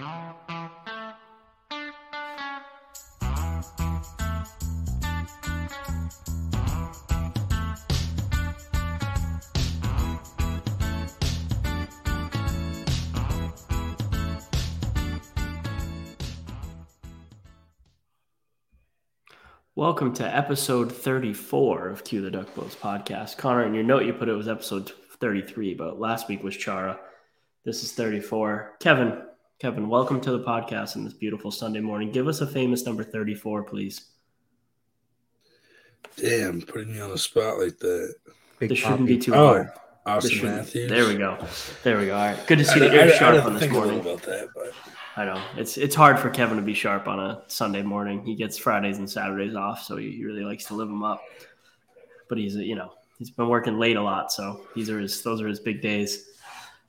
Welcome to episode 34 of Cue the Duck Boats podcast. Connor, in your note, you put it was episode 33, but last week was Chara. This is 34. Kevin, Kevin, welcome to the podcast on this beautiful Sunday morning. Give us a famous number 34, please. Damn, putting me on the spot like that. Big this shouldn't be too oh, hard. Auston Matthews. There we go. There we go. All right. Good to see that you're sharp on this morning. About that, but I know it's it's hard for Kevin to be sharp on a Sunday morning. He gets Fridays and Saturdays off, so he really likes to live them up. But he's you know he's been working late a lot, so these are his those are his big days.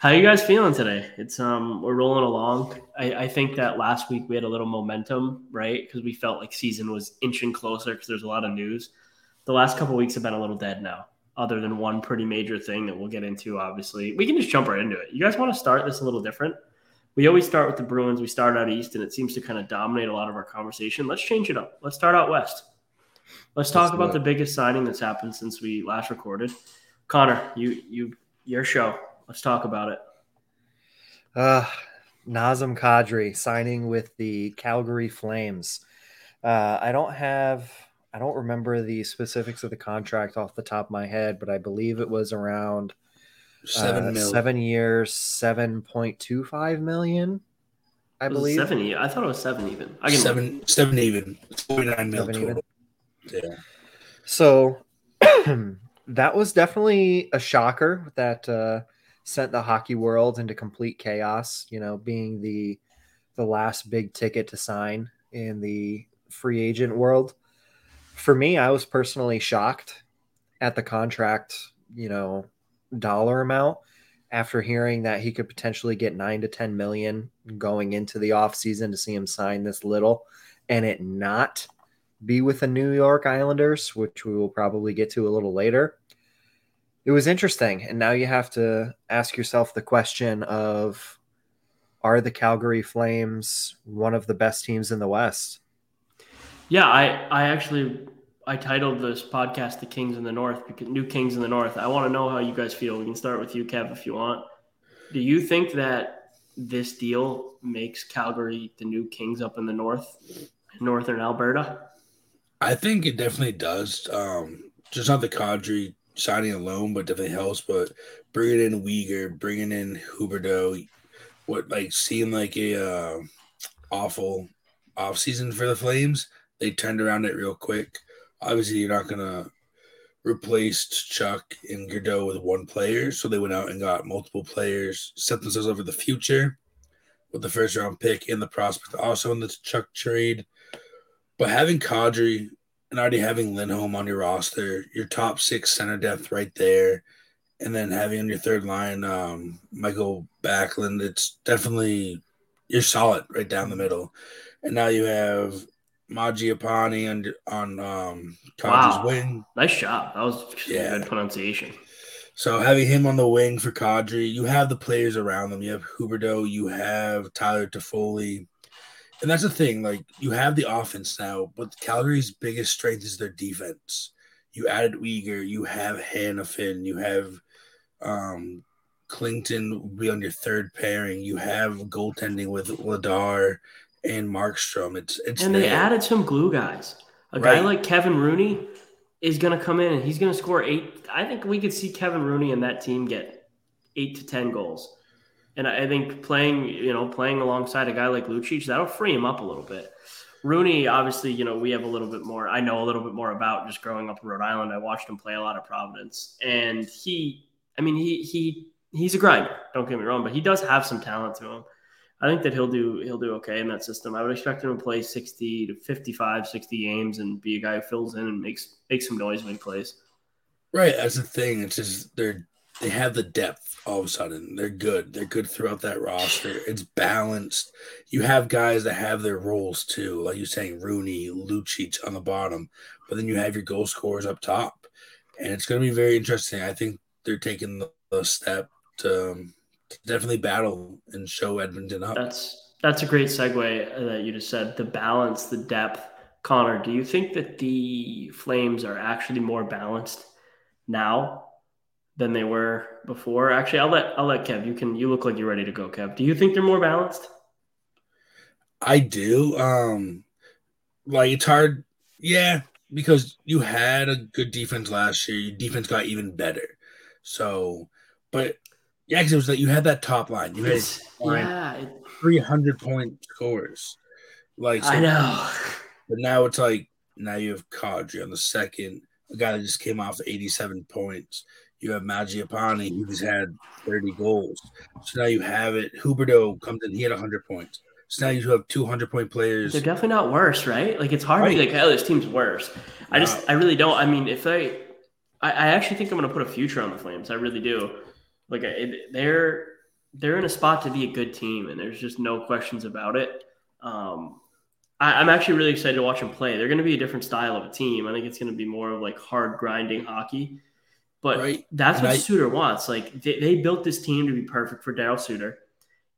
How you guys feeling today? It's um we're rolling along. I, I think that last week we had a little momentum, right? Because we felt like season was inching closer because there's a lot of news. The last couple weeks have been a little dead now, other than one pretty major thing that we'll get into. Obviously, we can just jump right into it. You guys want to start this a little different? we always start with the Bruins. We start out east, and it seems to kind of dominate a lot of our conversation. Let's change it up. Let's start out west. Let's talk Let's about the biggest signing that's happened since we last recorded. Connor, you you your show. Let's talk about it. Uh Nazem Kadri signing with the Calgary Flames. Uh, I don't have I don't remember the specifics of the contract off the top of my head, but I believe it was around Seven uh, Seven years, seven point two five million. I believe seven. I thought it was seven even. I can seven seven even. Forty nine million total. Even. Yeah. So that was definitely a shocker that uh, sent the hockey world into complete chaos. You know, being the the last big ticket to sign in the free agent world. For me, I was personally shocked at the contract. You know, dollar amount after hearing that he could potentially get 9 to 10 million going into the offseason to see him sign this little and it not be with the New York Islanders, which we will probably get to a little later. It was interesting. And now you have to ask yourself the question of are the Calgary Flames one of the best teams in the West? Yeah, I, I actually I titled this podcast "The Kings in the North," because New Kings in the North. I want to know how you guys feel. We can start with you, Kev, if you want. Do you think that this deal makes Calgary the new Kings up in the North, Northern Alberta? I think it definitely does. Um, just not the Kadri signing alone, but definitely helps. But bringing in Weegar, bringing in Huberdeau, what like seemed like a uh, awful off season for the Flames, they turned around it real quick obviously you're not gonna replace Chuck and Gaudreau with one player, so they went out and got multiple players, set themselves over the future with the first round pick in the prospect, also in the Chuck trade. But having Kadri and already having Lindholm on your roster, your top six center depth right there, and then having on your third line um, Mikael Backlund, it's definitely you're solid right down the middle. And now you have Mangiapane on on um Kadri's wow. wing. Nice job. That was yeah. good pronunciation. So having him on the wing for Kadri, you have the players around them. You have Huberdeau, you have Tyler Toffoli. And that's the thing, like you have the offense now, but Calgary's biggest strength is their defense. You added Weegar, you have Hanifin, you have um Kylington will be on your third pairing. You have goaltending with Vladar and Markstrom. It's it's and they added some glue guys. A right. guy like Kevin Rooney is going to come in and he's going to score eight. I think we could see Kevin Rooney and that team get eight to ten goals. And I think playing, you know, playing alongside a guy like Lucic, that'll free him up a little bit. Rooney, obviously, you know, we have a little bit more. I know a little bit more about just growing up in Rhode Island. I watched him play a lot of Providence, and he, I mean, he he he's a grinder. Don't get me wrong, but he does have some talent to him. I think that he'll do he'll do okay in that system. I would expect him to play 60 to 55, 60 games and be a guy who fills in and makes makes some noise when he plays. Right, that's the thing. It's just they're they have the depth all of a sudden. They're good. They're good throughout that roster. It's balanced. You have guys that have their roles too, like you're saying Rooney, Lucic on the bottom, but then you have your goal scorers up top, and it's going to be very interesting. I think they're taking the, the step to um, definitely battle and show Edmonton up. That's that's a great segue that you just said. The balance, the depth. Connor, do you think that the Flames are actually more balanced now than they were before? Actually, I'll let I'll let Kev. You can you look like you're ready to go, Kev. Do you think they're more balanced? I do. Um like it's hard, yeah, because you had a good defense last year. Your defense got even better. So, but yeah, because it was like you had that top line. You had yeah, three hundred point scores. Like so, I know. But now it's like now you have Kadri on the second, a guy that just came off eighty seven points. You have Mangiapane, who's had thirty goals. So now you have it. Huberdeau comes in, he had hundred points. So now you have 200 point players. They're definitely not worse, right? Like it's hard right. to be like, oh, this team's worse. I just, I really don't. I mean, if I, I, I actually think I'm going to put a future on the Flames. I really do. Like it, they're they're in a spot to be a good team, and there's just no questions about it. Um, I, am actually really excited to watch them play. They're going to be a different style of a team. I think it's going to be more of like hard grinding hockey. But right. that's and what I, Sutter wants. Like they, they built this team to be perfect for Darryl Sutter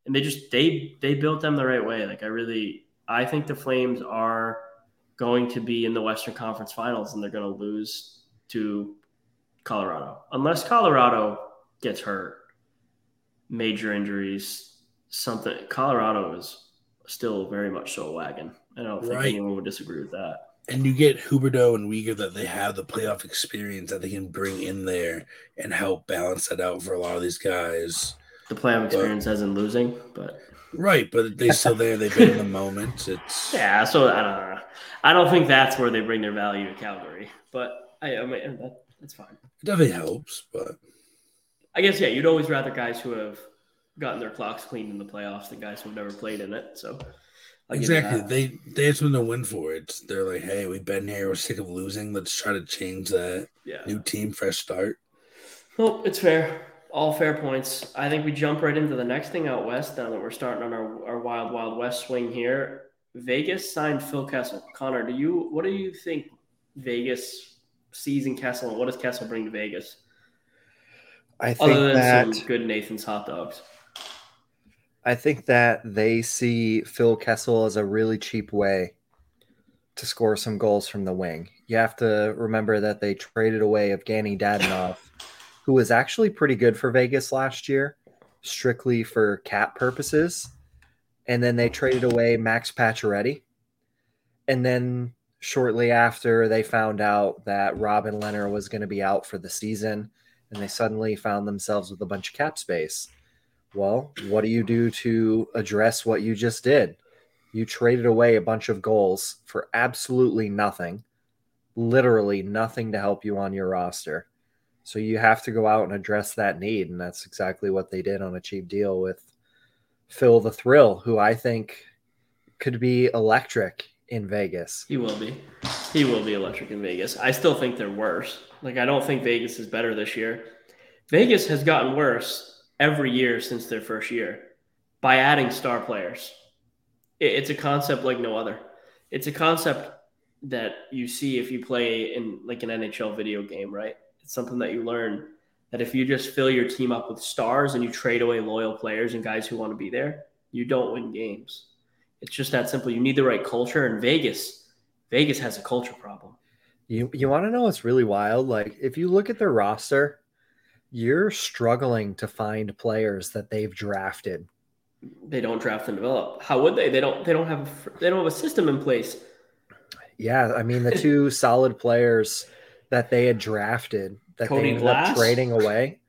and they just they they built them the right way. Like I really I think the Flames are going to be in the Western Conference Finals and they're going to lose to Colorado unless Colorado gets hurt, major injuries, something. Colorado is still very much so a wagon. I don't think right. anyone would disagree with that. And you get Huberdeau and Weegar that they have the playoff experience that they can bring in there and help balance that out for a lot of these guys the playoff experience but, in losing, but right, but they still there. They've been in the moment. It's yeah. So I don't know. I don't think that's where they bring their value to Calgary, but I, I mean that, that's fine. It definitely helps, but I guess yeah, you'd always rather guys who have gotten their clocks cleaned in the playoffs than guys who've never played in it. So I'll exactly, they they have something to win for it. They're like, hey, we've been here. We're sick of losing. Let's try to change that. Yeah, new team, fresh start. Well, it's fair all fair points. I think we jump right into the next thing out west now that we're starting on our, our wild, wild west swing here. Vegas signed Phil Kessel. Connor, do you what do you think Vegas sees in Kessel and what does Kessel bring to Vegas? I think Other than that, some good Nathan's hot dogs. I think that they see Phil Kessel as a really cheap way to score some goals from the wing. You have to remember that they traded away Evgeny Dadonov who was actually pretty good for Vegas last year, strictly for cap purposes. And then they traded away Max Pacioretty. And then shortly after, they found out that Robin Lehner was going to be out for the season, and they suddenly found themselves with a bunch of cap space. Well, what do you do to address what you just did? You traded away a bunch of goals for absolutely nothing, literally nothing to help you on your roster. So you have to go out and address that need. And that's exactly what they did on a cheap deal with Phil the Thrill, who I think could be electric in Vegas. He will be. He will be electric in Vegas. I still think they're worse. Like, I don't think Vegas is better this year. Vegas has gotten worse every year since their first year by adding star players. It's a concept like no other. It's a concept that you see if you play in like an NHL video game, right? it's something that you learn that if you just fill your team up with stars and you trade away loyal players and guys who want to be there, you don't win games. It's just that simple. You need the right culture. And Vegas, Vegas has a culture problem. You you want to know what's really wild? Like if you look at their roster, you're struggling to find players that they've drafted. They don't draft and develop. How would they? They don't. They don't have. A, they don't have a system in place. Yeah, I mean the two solid players that they had drafted that Cody they ended Glass? up trading away.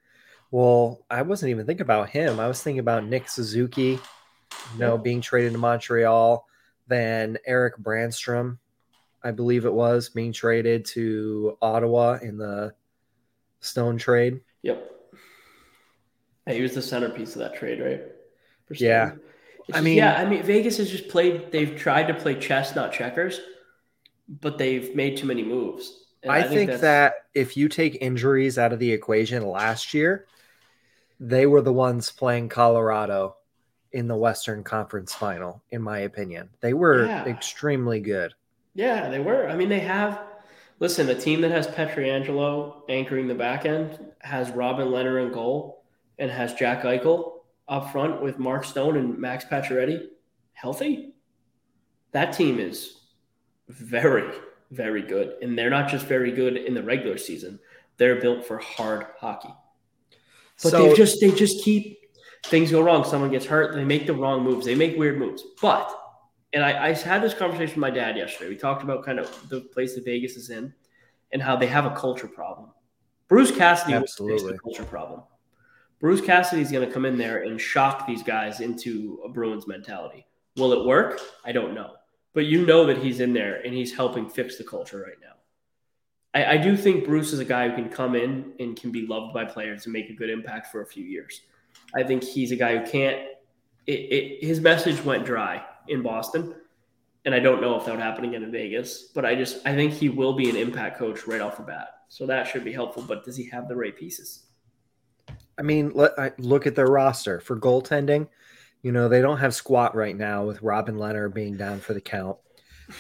Well, I wasn't even thinking about him. I was thinking about Nick Suzuki, you know, being traded to Montreal. Then Erik Brannstrom, I believe it was, being traded to Ottawa in the Stone trade. Yep. He was the centerpiece of that trade, right? For Yeah. I mean, yeah, I mean, Vegas has just played, they've tried to play chess, not checkers, but they've made too many moves. I, I, think, think that if you take injuries out of the equation last year, they were the ones playing Colorado in the Western Conference final, in my opinion. They were yeah. extremely good. Yeah, they were. I mean, they have listen, a team that has Pietrangelo anchoring the back end, has Robin Lehner in goal, and has Jack Eichel up front with Mark Stone and Max Pacioretty. healthy, that team is very, very good. And they're not just very good in the regular season. They're built for hard hockey. But so, they just they just keep things go wrong. Someone gets hurt, they make the wrong moves, they make weird moves. But and I, I had this conversation with my dad yesterday. We talked about kind of the place that Vegas is in and how they have a culture problem. Bruce Cassidy Absolutely. was a culture problem. Bruce Cassidy is going to come in there and shock these guys into a Bruins mentality. Will it work? I don't know. But you know that he's in there and he's helping fix the culture right now. I, I do think Bruce is a guy who can come in and can be loved by players and make a good impact for a few years. I think he's a guy who can't. It, it, his message went dry in Boston, and I don't know if that would happen again in Vegas. But I just I think he will be an impact coach right off the bat, so that should be helpful. But does he have the right pieces? I mean, let, look at their roster for goaltending. You know, they don't have squat right now with Robin Lehner being down for the count.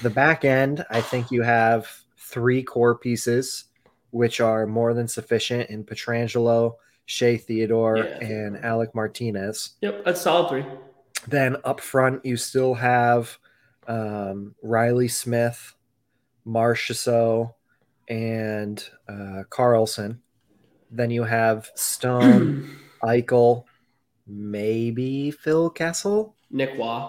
The back end, I think you have three core pieces, which are more than sufficient in Pietrangelo, Shea Theodore, yeah. and Alec Martinez. Yep, that's solid three. Then up front, you still have um, Reilly Smith, Marchessault, and uh, Karlsson. Then you have Stone, Eichel, maybe Phil Kessel, Nic Roy.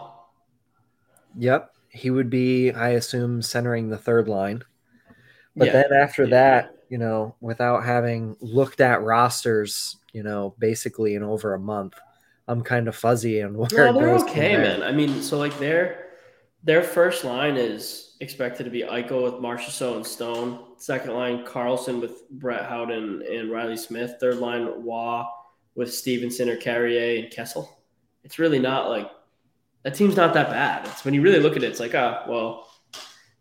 Yep, he would be, I assume, centering the third line. But yeah. then after yeah. that, you know, without having looked at rosters, you know, basically in over a month, I'm kind of fuzzy on where no, they're okay, man. I mean, so like their their first line is expected to be Eichel with Marchessault and Stone. Second line, Karlsson with Brett Howden and Reilly Smith. Third line, Roy with Stephenson or Carrier and Kessel. It's really not like that team's not that bad. It's when you really look at it, it's like, ah, oh, well,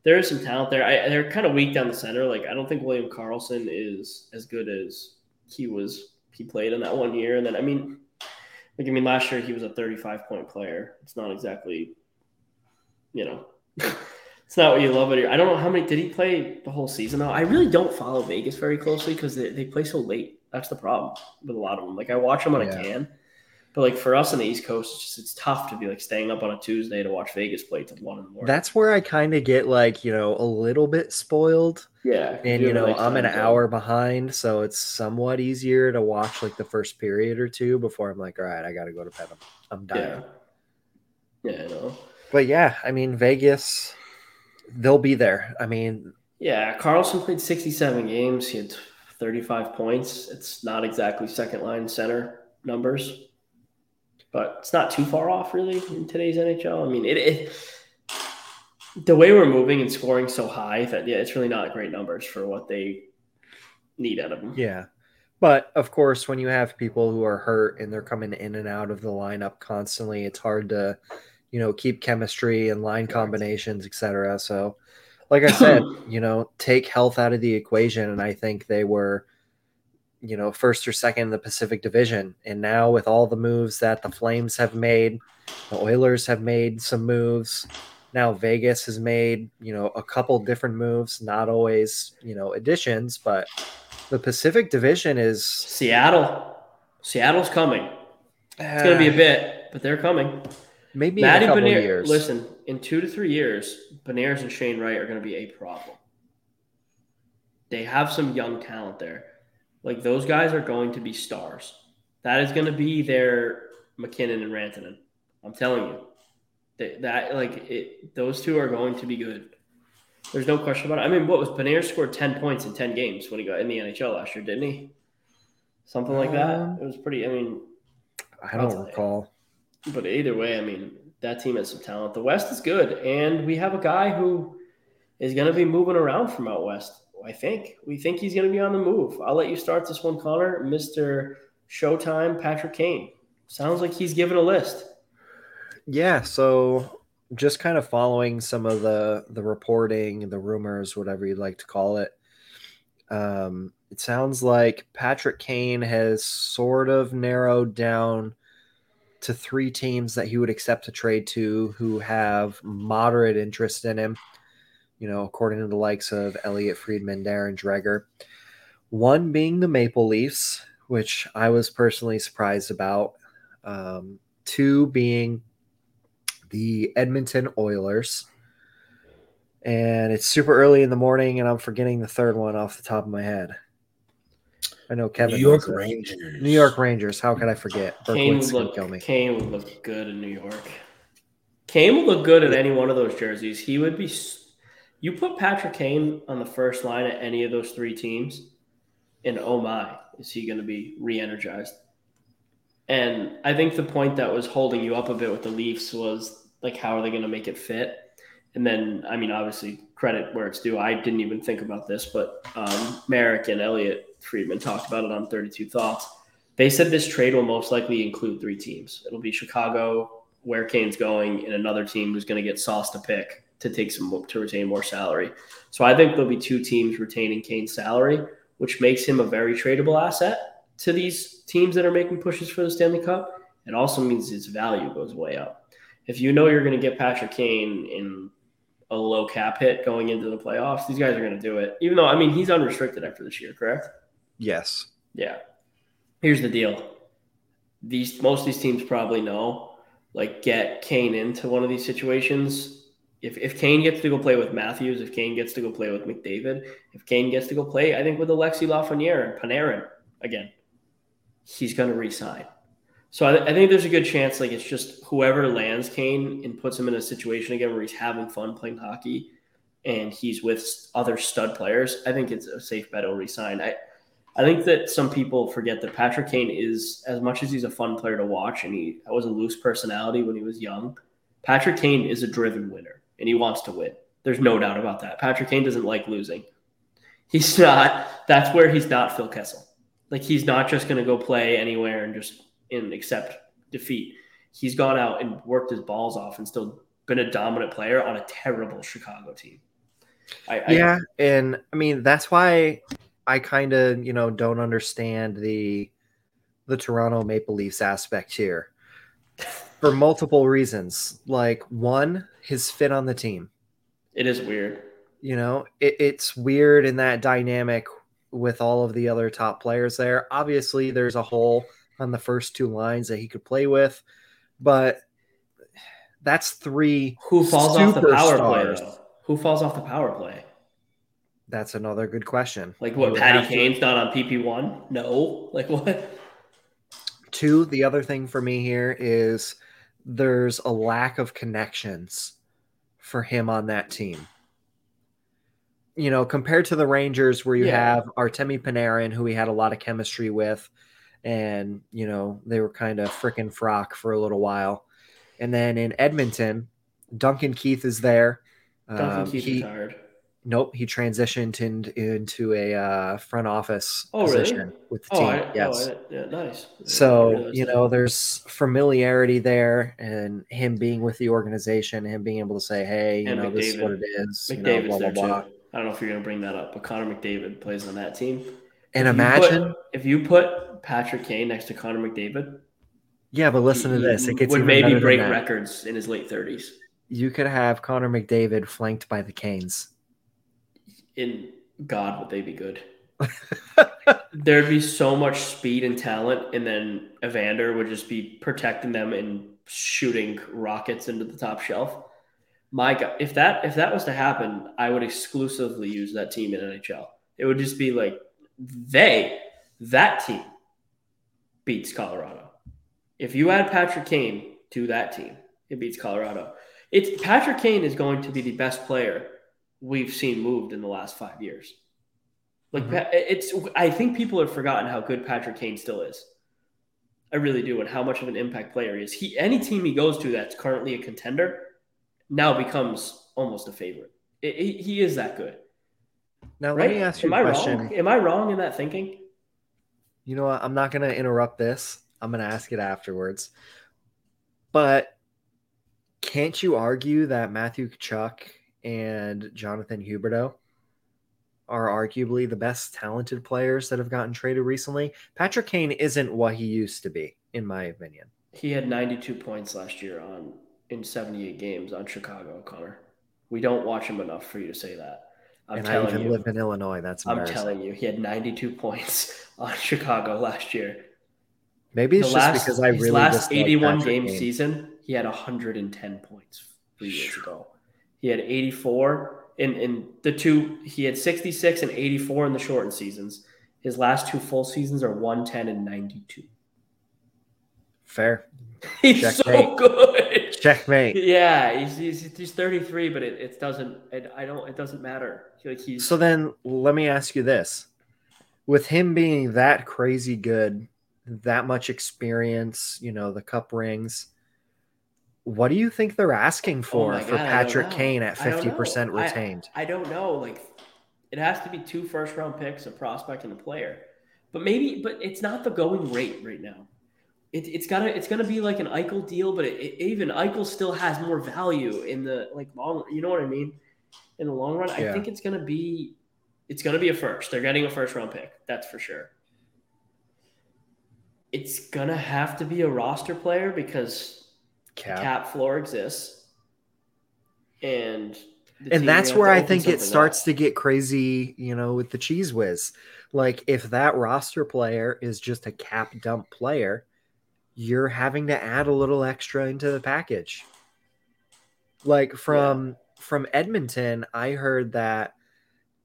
there is some talent there. I, they're kind of weak down the center. Like I don't think William Karlsson is as good as he was. He played in that one year, and then I mean, like I mean, last year he was a 35 point player. It's not exactly, you know, it's not what you love. It. I don't know how many did he play the whole season though. I really don't follow Vegas very closely because they, they play so late. That's the problem with a lot of them. Like I watch them when yeah. I can, but like for us on the East Coast, it's just it's tough to be like staying up on a Tuesday to watch Vegas play till one in the morning. That's where I kind of get like you know a little bit spoiled. Yeah, and you know I'm an hour behind, so it's somewhat easier to watch like the first period or two before I'm like, all right, I got to go to bed. I'm, I'm dying. Yeah. yeah, I know. But yeah, I mean Vegas, they'll be there. I mean, yeah, Karlsson played 67 games. He had 35 points. It's not exactly second line center numbers but it's not too far off really in today's NHL. I mean, it, it the way we're moving and scoring so high that yeah, it's really not great numbers for what they need out of them. Yeah. But of course, when you have people who are hurt and they're coming in and out of the lineup constantly, it's hard to, you know, keep chemistry and line combinations, etc. So, like I said, you know, take health out of the equation, and I think they were you know, first or second in the Pacific Division. And now with all the moves that the Flames have made, the Oilers have made some moves. Now Vegas has made, you know, a couple different moves, not always, you know, additions, but the Pacific Division is Seattle. Seattle's coming. It's going to be a ah. bit, but they're coming. Maybe Matty in a couple Benier- years. Listen, in two to three years, Beniers and Shane Wright are going to be a problem. They have some young talent there. Like those guys are going to be stars. That is going to be their MacKinnon and Rantanen. I'm telling you. That, that like it, those two are going to be good. There's no question about it. I mean, what was Beniers scored 10 points in 10 games when he got in the NHL last year, didn't he? Something like that. Um, it was pretty, I mean, I don't recall. But either way, I mean, that team has some talent. The West is good. And we have a guy who is going to be moving around from out West. I think. We think he's going to be on the move. I'll let you start this one, Connor. Mr. Showtime, Patrick Kane. Sounds like he's given a list. Yeah. So just kind of following some of the the reporting, the rumors, whatever you'd like to call it. Um, it sounds like Patrick Kane has sort of narrowed down to three teams that he would accept a trade to who have moderate interest in him you know, according to the likes of Elliotte Friedman, Darren Dreger. One being the Maple Leafs, which I was personally surprised about. Um, two being the Edmonton Oilers. And it's super early in the morning, and I'm forgetting the third one off the top of my head. I know Kevin. New York. Rangers. New York Rangers. How could I forget? Kane Berkowitz would can look. kill me. Kane would look good in New York. Kane would look good in any one of those jerseys. He would be. You put Patrick Kane on the first line at any of those three teams, and oh my, is he going to be re-energized? And I think the point that was holding you up a bit with the Leafs was like, how are they going to make it fit? And then, I mean, obviously, credit where it's due. I didn't even think about this, but um, Marek and Elliotte Friedman talked about it on 32 Thoughts. They said this trade will most likely include three teams. It'll be Chicago, where Kane's going, and another team who's going to get Sauce to pick to take some to retain more salary. So I think there'll be two teams retaining Kane's salary, which makes him a very tradable asset to these teams that are making pushes for the Stanley Cup. It also means his value goes way up. If you know you're going to get Patrick Kane in a low cap hit going into the playoffs, these guys are going to do it. Even though, I mean, he's unrestricted after this year, correct? Yes. Yeah. Here's the deal. These most of these teams probably know, like, get Kane into one of these situations. If if Kane gets to go play with Matthews, if Kane gets to go play with McDavid, if Kane gets to go play, I think with Alexis Lafreniere and Panarin again, he's going to resign. So I, I think there's a good chance, like, it's just whoever lands Kane and puts him in a situation again where he's having fun playing hockey, and he's with other stud players. I think it's a safe bet he'll resign. I I think that some people forget that Patrick Kane is, as much as he's a fun player to watch and he was a loose personality when he was young, Patrick Kane is a driven winner and he wants to win. There's no doubt about that. Patrick Kane doesn't like losing. He's not, that's where he's not Phil Kessel. Like he's not just going to go play anywhere and just and accept defeat. He's gone out and worked his balls off and still been a dominant player on a terrible Chicago team. I, I- Yeah, and I mean that's why I kind of you know don't understand the the Toronto Maple Leafs aspect here for multiple reasons. Like one, his fit on the team. it is weird. You know, it, it's weird in that dynamic with all of the other top players there. Obviously, there's a hole on the first two lines that he could play with, but that's three. Who falls off the power play though? Who falls off the power play? That's another good question. Like what? Patty Kane's not on PP one? No. Like what? Two, the other thing for me here is there's a lack of connections for him on that team. You know, compared to the Rangers, where you Yeah. have Artemi Panarin, who he had a lot of chemistry with, and you know they were kind of frickin' frock for a little while, and then in Edmonton, Duncan Keith is there. Duncan Um, Keith he, retired. Nope, he transitioned in, into a uh, front office Oh, really? position with the Oh, team. I, yes. oh I, yeah, nice. So, you know, there's familiarity there and him being with the organization, him being able to say, hey, you And know, this is what it is." McDavid. You know, McDavid's blah, blah, blah. too. I don't know if you're gonna bring that up, but Connor McDavid plays on that team. And If you imagine, put, if you put Patrick Kane next to Connor McDavid, yeah, but listen to this. It gets would maybe break records in his late thirties. You could have Connor McDavid flanked by the Kanes. In God, would they be good? There'd be so much speed and talent, and then Evander would just be protecting them and shooting rockets into the top shelf. My God, if that if that was to happen, I would exclusively use that team in NHL. It would just be like they that team beats Colorado. If you add Patrick Kane to that team, it beats Colorado. It's Patrick Kane is going to be the best player we've seen moved in the last five years. Like Mhm. It's, I think people have forgotten how good Patrick Kane still is. I really do, and how much of an impact player he is. He any team he goes to that's currently a contender now becomes almost a favorite. It- he, he is that good, Now, right? let me ask you Am a I question. wrong? Am I wrong in that thinking? You know what? I'm not going to interrupt this. I'm going to ask it afterwards. But can't you argue that Matthew Tkachuk and Jonathan Huberdeau are arguably the best talented players that have gotten traded recently? Patrick Kane isn't what he used to be, in my opinion. He had 92 points last year on in 78 games on Chicago, Connor. We don't watch him enough for you to say that. I'm and I even you. live in Illinois. That's I'm telling you, he had 92 points on Chicago last year. Maybe it's The just last, because I his really last 81 Patrick game Kane. season, he had 110 points three years ago. He had 84 in, in the two, he had 66 and 84 in the shortened seasons. His last two full seasons are 110 and 92. Fair. He's so good. Checkmate. Yeah, he's, he's, he's 33, but it, it doesn't, it, I don't, it doesn't matter. Like he's, So then let me ask you this. With him being that crazy good, that much experience, you know, the cup rings, what do you think they're asking oh for Oh my for God, Patrick. Kane at 50% know. I- retained? I don't know. Like, it has to be two first round picks, a prospect, and a player. But maybe, but it's not the going rate right now. It, it's gotta, it's gonna be like an Eichel deal, but it, it- even Eichel still has more value in the like long. You know what I mean? In the long run, I think it's gonna be, it's gonna be a first. They're getting a first round pick. That's for sure. It's gonna have to be a roster player because Cap. cap floor exists, and and that's where I think it starts up. to get crazy, you know, with the cheese whiz. Like if that roster player is just a cap dump player, you're having to add a little extra into the package. Like from from Edmonton, I heard that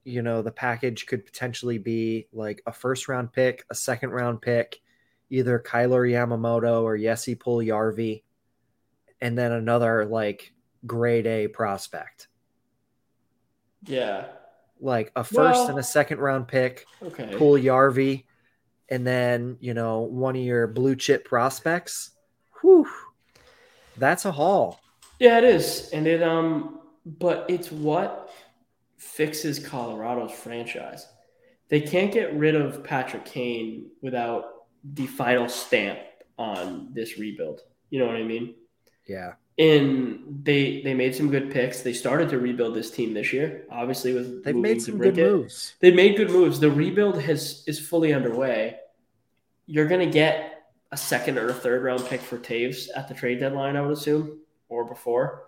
you know the package could potentially be like a first round pick, a second round pick, either Kailer Yamamoto or Jesse Puljärvi, and then another like grade A prospect Yeah. like a first Well- and a second round pick, Okay. pull Yarvi, and then you know one of your blue chip prospects. Whew, that's a haul. Yeah, it is, and it um, but it's what fixes Colorado's franchise. They can't get rid of Patrick Kane without the final stamp on this rebuild. You know what I mean? Yeah, And they they made some good picks. They started to rebuild this team this year, obviously with they've made some good moves. They made good moves. The rebuild has is fully underway. You're gonna get a second or a third round pick for Toews at the trade deadline, I would assume, or before.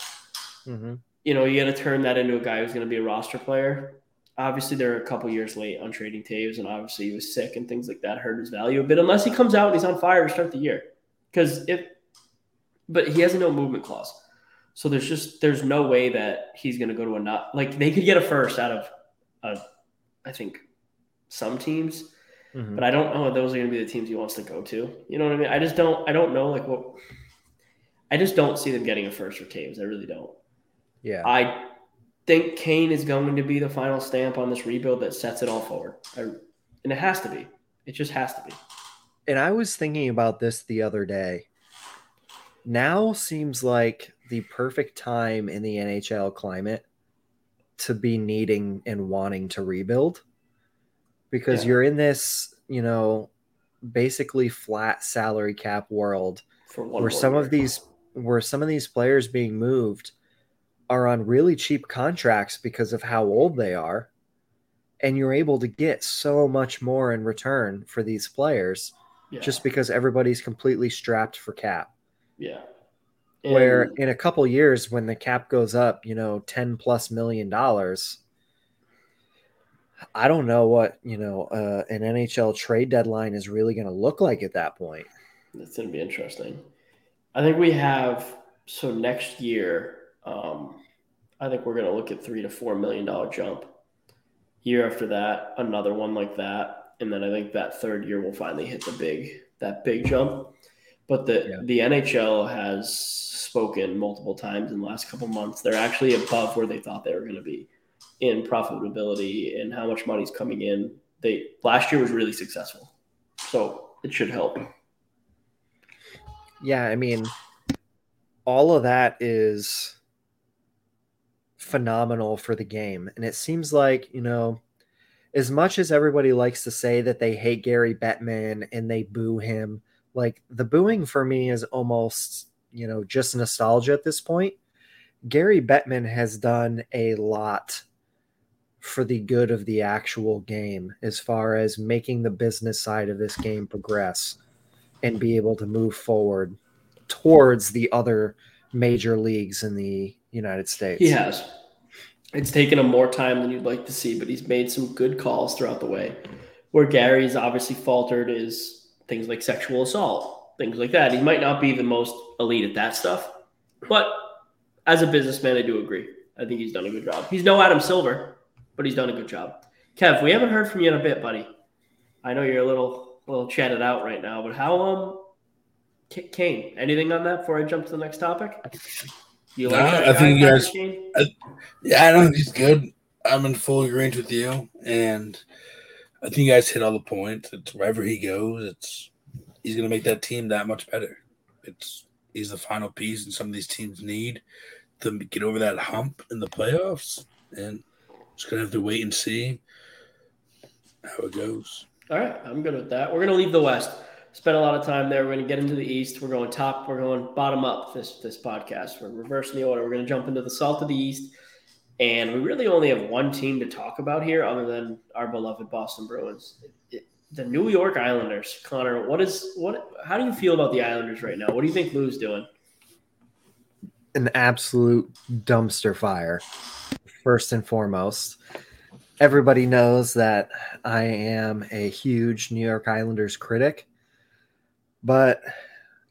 hmm You know, you got to turn that into a guy who's going to be a roster player. Obviously, they're a couple years late on trading Toews, and obviously he was sick and things like that hurt his value a bit. Unless he comes out and he's on fire to start the year, because if, but he has a no movement clause, so there's just there's no way that he's going to go to a not like they could get a first out of, a, I think, some teams, hmm but I don't know if those are going to be the teams he wants to go to. You know what I mean? I just don't. I don't know like what. I just don't see them getting a first for Toews. I really don't. Yeah, I think Kane is going to be the final stamp on this rebuild that sets it all forward. I, and it has to be. It just has to be. and I was thinking about this the other day. Now seems like the perfect time in the NHL climate to be needing and wanting to rebuild because Yeah. you're in this, you know, basically flat salary cap world where some of these where some of these players being moved are on really cheap contracts because of how old they are and you're able to get so much more in return for these players yeah, just because everybody's completely strapped for cap yeah. where in a couple years when the cap goes up you know 10 plus million dollars i don't know what you know uh, an nhl trade deadline is really going to look like at that point It's going to be interesting. I think we have so next year. Um, I think we're going to look at three to four million dollar jump. Year after that, another one like that, and then I think that third year we'll finally hit the big that big jump. But the Yeah. the NHL has spoken multiple times in the last couple months. They're actually above where they thought they were going to be in profitability and how much money's coming in. They last year was really successful, so it should help. yeah i mean all of that is phenomenal for the game and it seems like you know as much as everybody likes to say that they hate Gary Bettman and they boo him, like the booing for me is almost, you know, just nostalgia at this point. Gary Bettman has done a lot for the good of the actual game as far as making the business side of this game progress and be able to move forward towards the other major leagues in the United States. He has. It's taken him more time than you'd like to see, but he's made some good calls throughout the way. Where Gary's obviously faltered is things like sexual assault, things like that. He might not be the most elite at that stuff, But as a businessman, I do agree. I think he's done a good job. He's no Adam Silver, but he's done a good job. Kev, we haven't heard from you in a bit, buddy. I know you're a little little chatted out right now, but how um Kane? Anything on that before I jump to the next topic? You like I think you guys. I, yeah, I don't think he's good. I'm in full agreement with you, and I think you guys hit all the points. It's wherever he goes, it's he's going to make that team that much better. It's he's the final piece, and some of these teams need to get over that hump in the playoffs, and just gonna have to wait and see how it goes. All right, I'm good with that. We're gonna leave the West. Spent a lot of time there. We're gonna get into the East. We're going top. We're going bottom up. This this podcast. We're reversing the order. We're gonna jump into the Salt of the East, and we really only have one team to talk about here, other than our beloved Boston Bruins. The New York Islanders, Connor. What is what? How do you feel about the Islanders right now? What do you think Lou's doing? An absolute dumpster fire. First and foremost, everybody knows that I am a huge New York Islanders critic, but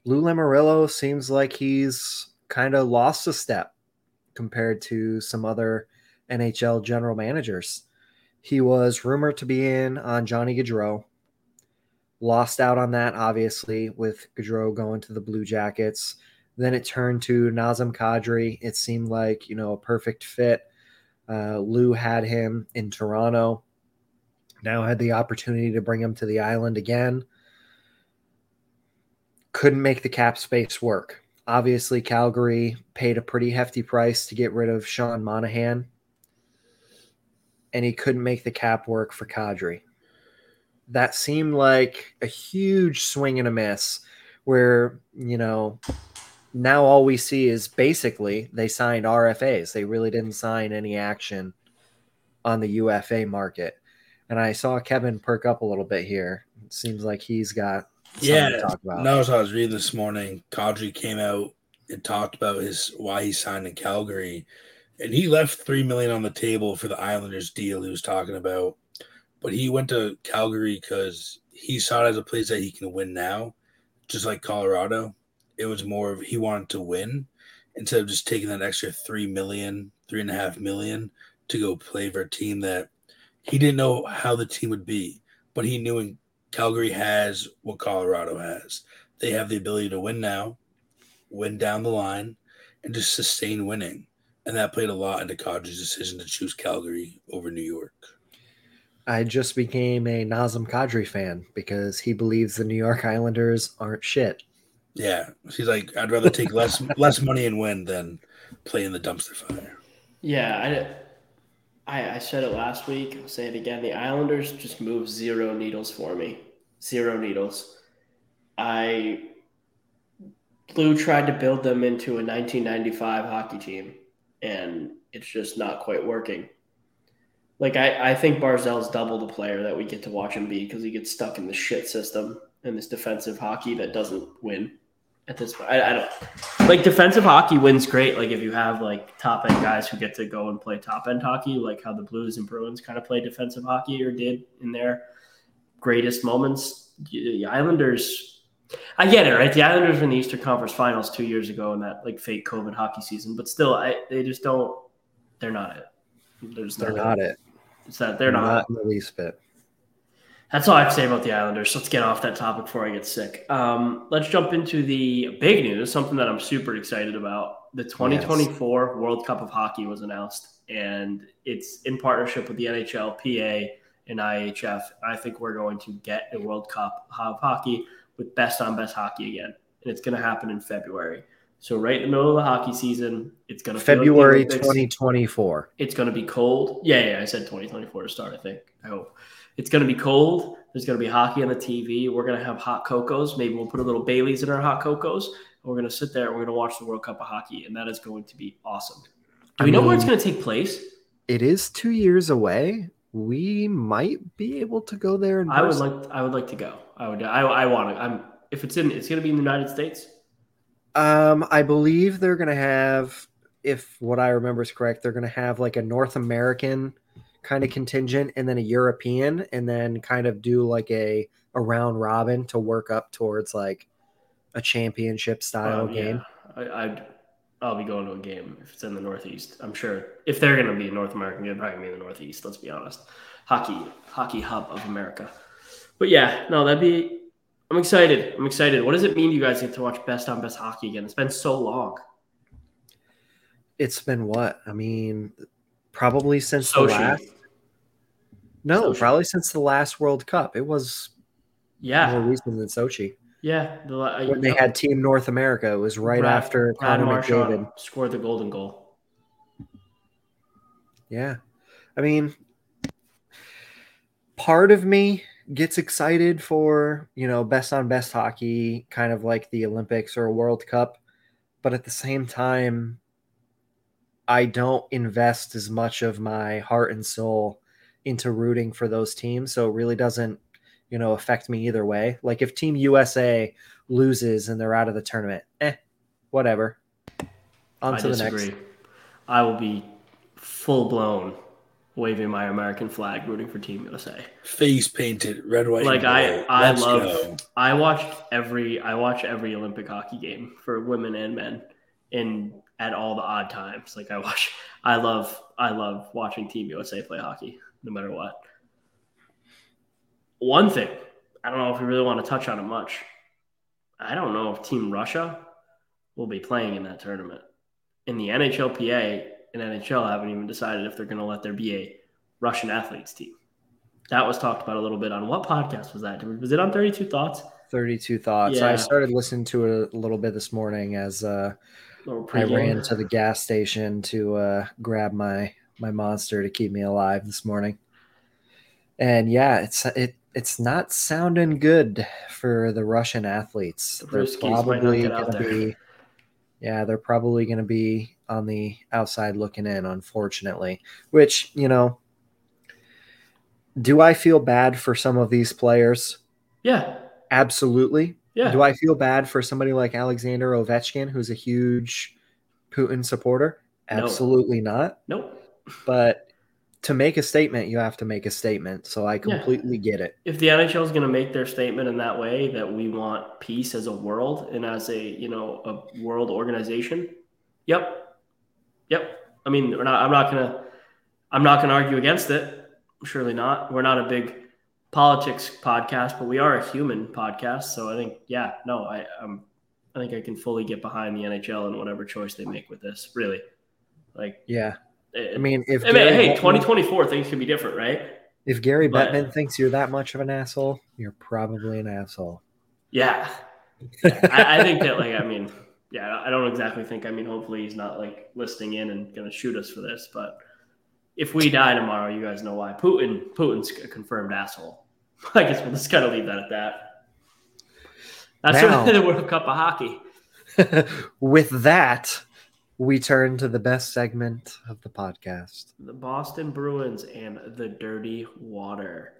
Lou Lamoriello seems like he's kind of lost a step compared to some other NHL general managers. He was rumored to be in on Johnny Gaudreau. Lost out on that, obviously, with Gaudreau going to the Blue Jackets. Then it turned to Nazem Kadri. It seemed like, you know, a perfect fit. Uh, Lou had him in Toronto. Now had the opportunity to bring him to the island again. Couldn't make the cap space work. Obviously, Calgary paid a pretty hefty price to get rid of Sean Monahan, and he couldn't make the cap work for Kadri that seemed like a huge swing and a miss where, you know, now all we see is basically they signed RFAs. They really didn't sign any action on the UFA market. And I saw Kevin perk up a little bit here. It seems like he's got yeah. Talk about. No, as I was reading this morning, Kadri came out and talked about his why he signed in Calgary, and he left three million on the table for the Islanders deal he was talking about but he went to Calgary because he saw it as a place that he can win now, just like Colorado. It was more of he wanted to win instead of just taking that extra three million, three and a half million to go play for a team that he didn't know how the team would be, but he knew in Calgary has what Colorado has. They have the ability to win now, win down the line, and just sustain winning. And that played a lot into Kadri's decision to choose Calgary over New York. I just became a Nazem Kadri fan because he believes the New York Islanders aren't shit. Yeah, he's like, I'd rather take less less money and win than play in the dumpster fire. Yeah, I, I, said it last week. I'll say it again. The Islanders just move zero needles for me. Zero needles. I Lou tried to build them into a 1995 hockey team, and it's just not quite working. Like I, I think Barzal's double the player that we get to watch him be because he gets stuck in the shit system and this defensive hockey that doesn't win at this point. I, I don't like defensive hockey wins great. Like if you have like top end guys who get to go and play top end hockey, like how the Blues and Bruins kind of play defensive hockey or did in their greatest moments. The Islanders, I get it, right? The Islanders were in the Eastern Conference Finals two years ago in that like fake COVID hockey season, but still, I they just don't. They're not it. They're, they're not it. It's that they're not, not in the least bit. That's all I have to say about the Islanders. Let's get off that topic before I get sick. Um, let's jump into the big news, something that I'm super excited about. The 2024 yes. World Cup of Hockey was announced, and it's in partnership with the NHL, PA, and IHF. I think we're going to get a World Cup of Hockey with best on best hockey again, and it's going to happen in February. So right in the middle of the hockey season, it's going to February 2024. It's going to be cold. Yeah, yeah, I said 2024 to start. I think. I hope it's going to be cold. There's going to be hockey on the TV. We're going to have hot cocos. Maybe we'll put a little Bailey's in our hot cocos. we're going to sit there. and We're going to watch the World Cup of hockey, and that is going to be awesome. Do I we mean, know where it's going to take place? It is two years away. We might be able to go there. And I would like. I would like to go. I would. I. I want to. I'm. If it's in, it's going to be in the United States. Um, I believe they're going to have, if what I remember is correct, they're going to have like a North American kind of contingent and then a European, and then kind of do like a a round robin to work up towards like a championship style um, game. Yeah. I, I'd I'll be going to a game if it's in the Northeast. I'm sure if they're going to be a North American game, probably going to be in the Northeast. Let's be honest. Hockey, hockey hub of America. But yeah, no, that'd be. I'm excited. I'm excited. What does it mean you guys get to watch best on best hockey again? It's been so long. It's been what? I mean, probably since the last. No, probably since the last World Cup. It was Yeah, more recent than Sochi. yeah. The, uh, When they had Team North America, it was right Brad- after Brad Connor McDavid. scored the golden goal. Yeah. I mean, part of me gets excited for, you know, best on best hockey, kind of like the Olympics or a World Cup. But at the same time, I don't invest as much of my heart and soul into rooting for those teams. So it really doesn't, you know, affect me either way. Like if Team USA loses and they're out of the tournament, eh, whatever. On I to the next. I will be full blown waving my American flag, rooting for Team USA. Face painted red, white. Like and I. I Let's love. go. I watched every. I watch every Olympic hockey game for women and men, in at all the odd times. Like I watch. I love. I love watching Team USA play hockey, no matter what. One thing, I don't know if we really want to touch on it much. I don't know if Team Russia will be playing in that tournament. In the NHLPA and NHL haven't even decided if they're going to let there be a Russian athletes team. That was talked about a little bit on what podcast was that? Was it on 32 Thoughts? 32 thoughts. Yeah. I started listening to it a little bit this morning as uh, I ran to the gas station to uh, grab my my monster to keep me alive this morning. And yeah, it's it it's not sounding good for the Russian athletes. The They're Ruskies might not probably going to be yeah, they're probably going to be on the outside looking in unfortunately, which, you know, do I feel bad for some of these players? Yeah. Absolutely. Yeah. Do I feel bad for somebody like Alexander Ovechkin, who's a huge Putin supporter? No. Absolutely not. nope. But to make a statement, you have to make a statement. So I completely get it. If the NHL is going to make their statement in that way that we want peace as a world and as a, you know, a world organization, yep. Yep. I mean, we're not I'm not to I'm not going to argue against it. Surely not. We're not a big politics podcast, but we are a human podcast. So I think, yeah, no, I, um, I think I can fully get behind the NHL and whatever choice they make with this. Really, like, Yeah. it, I mean, if I mean, Gary hey, 2024 things can be different, right? if Gary but- Bettman thinks you're that much of an asshole, you're probably an asshole. Yeah, I, I think that, like, I mean, yeah, I don't exactly think. I mean, hopefully he's not like listening in and going to shoot us for this, but if we die tomorrow, you guys know why. Putin, Putin's a confirmed asshole. I guess we'll just kind of leave that at that. That's Now- the World Cup of hockey. With that, we turn to the best segment of the podcast. The Boston Bruins and the Dirty Water.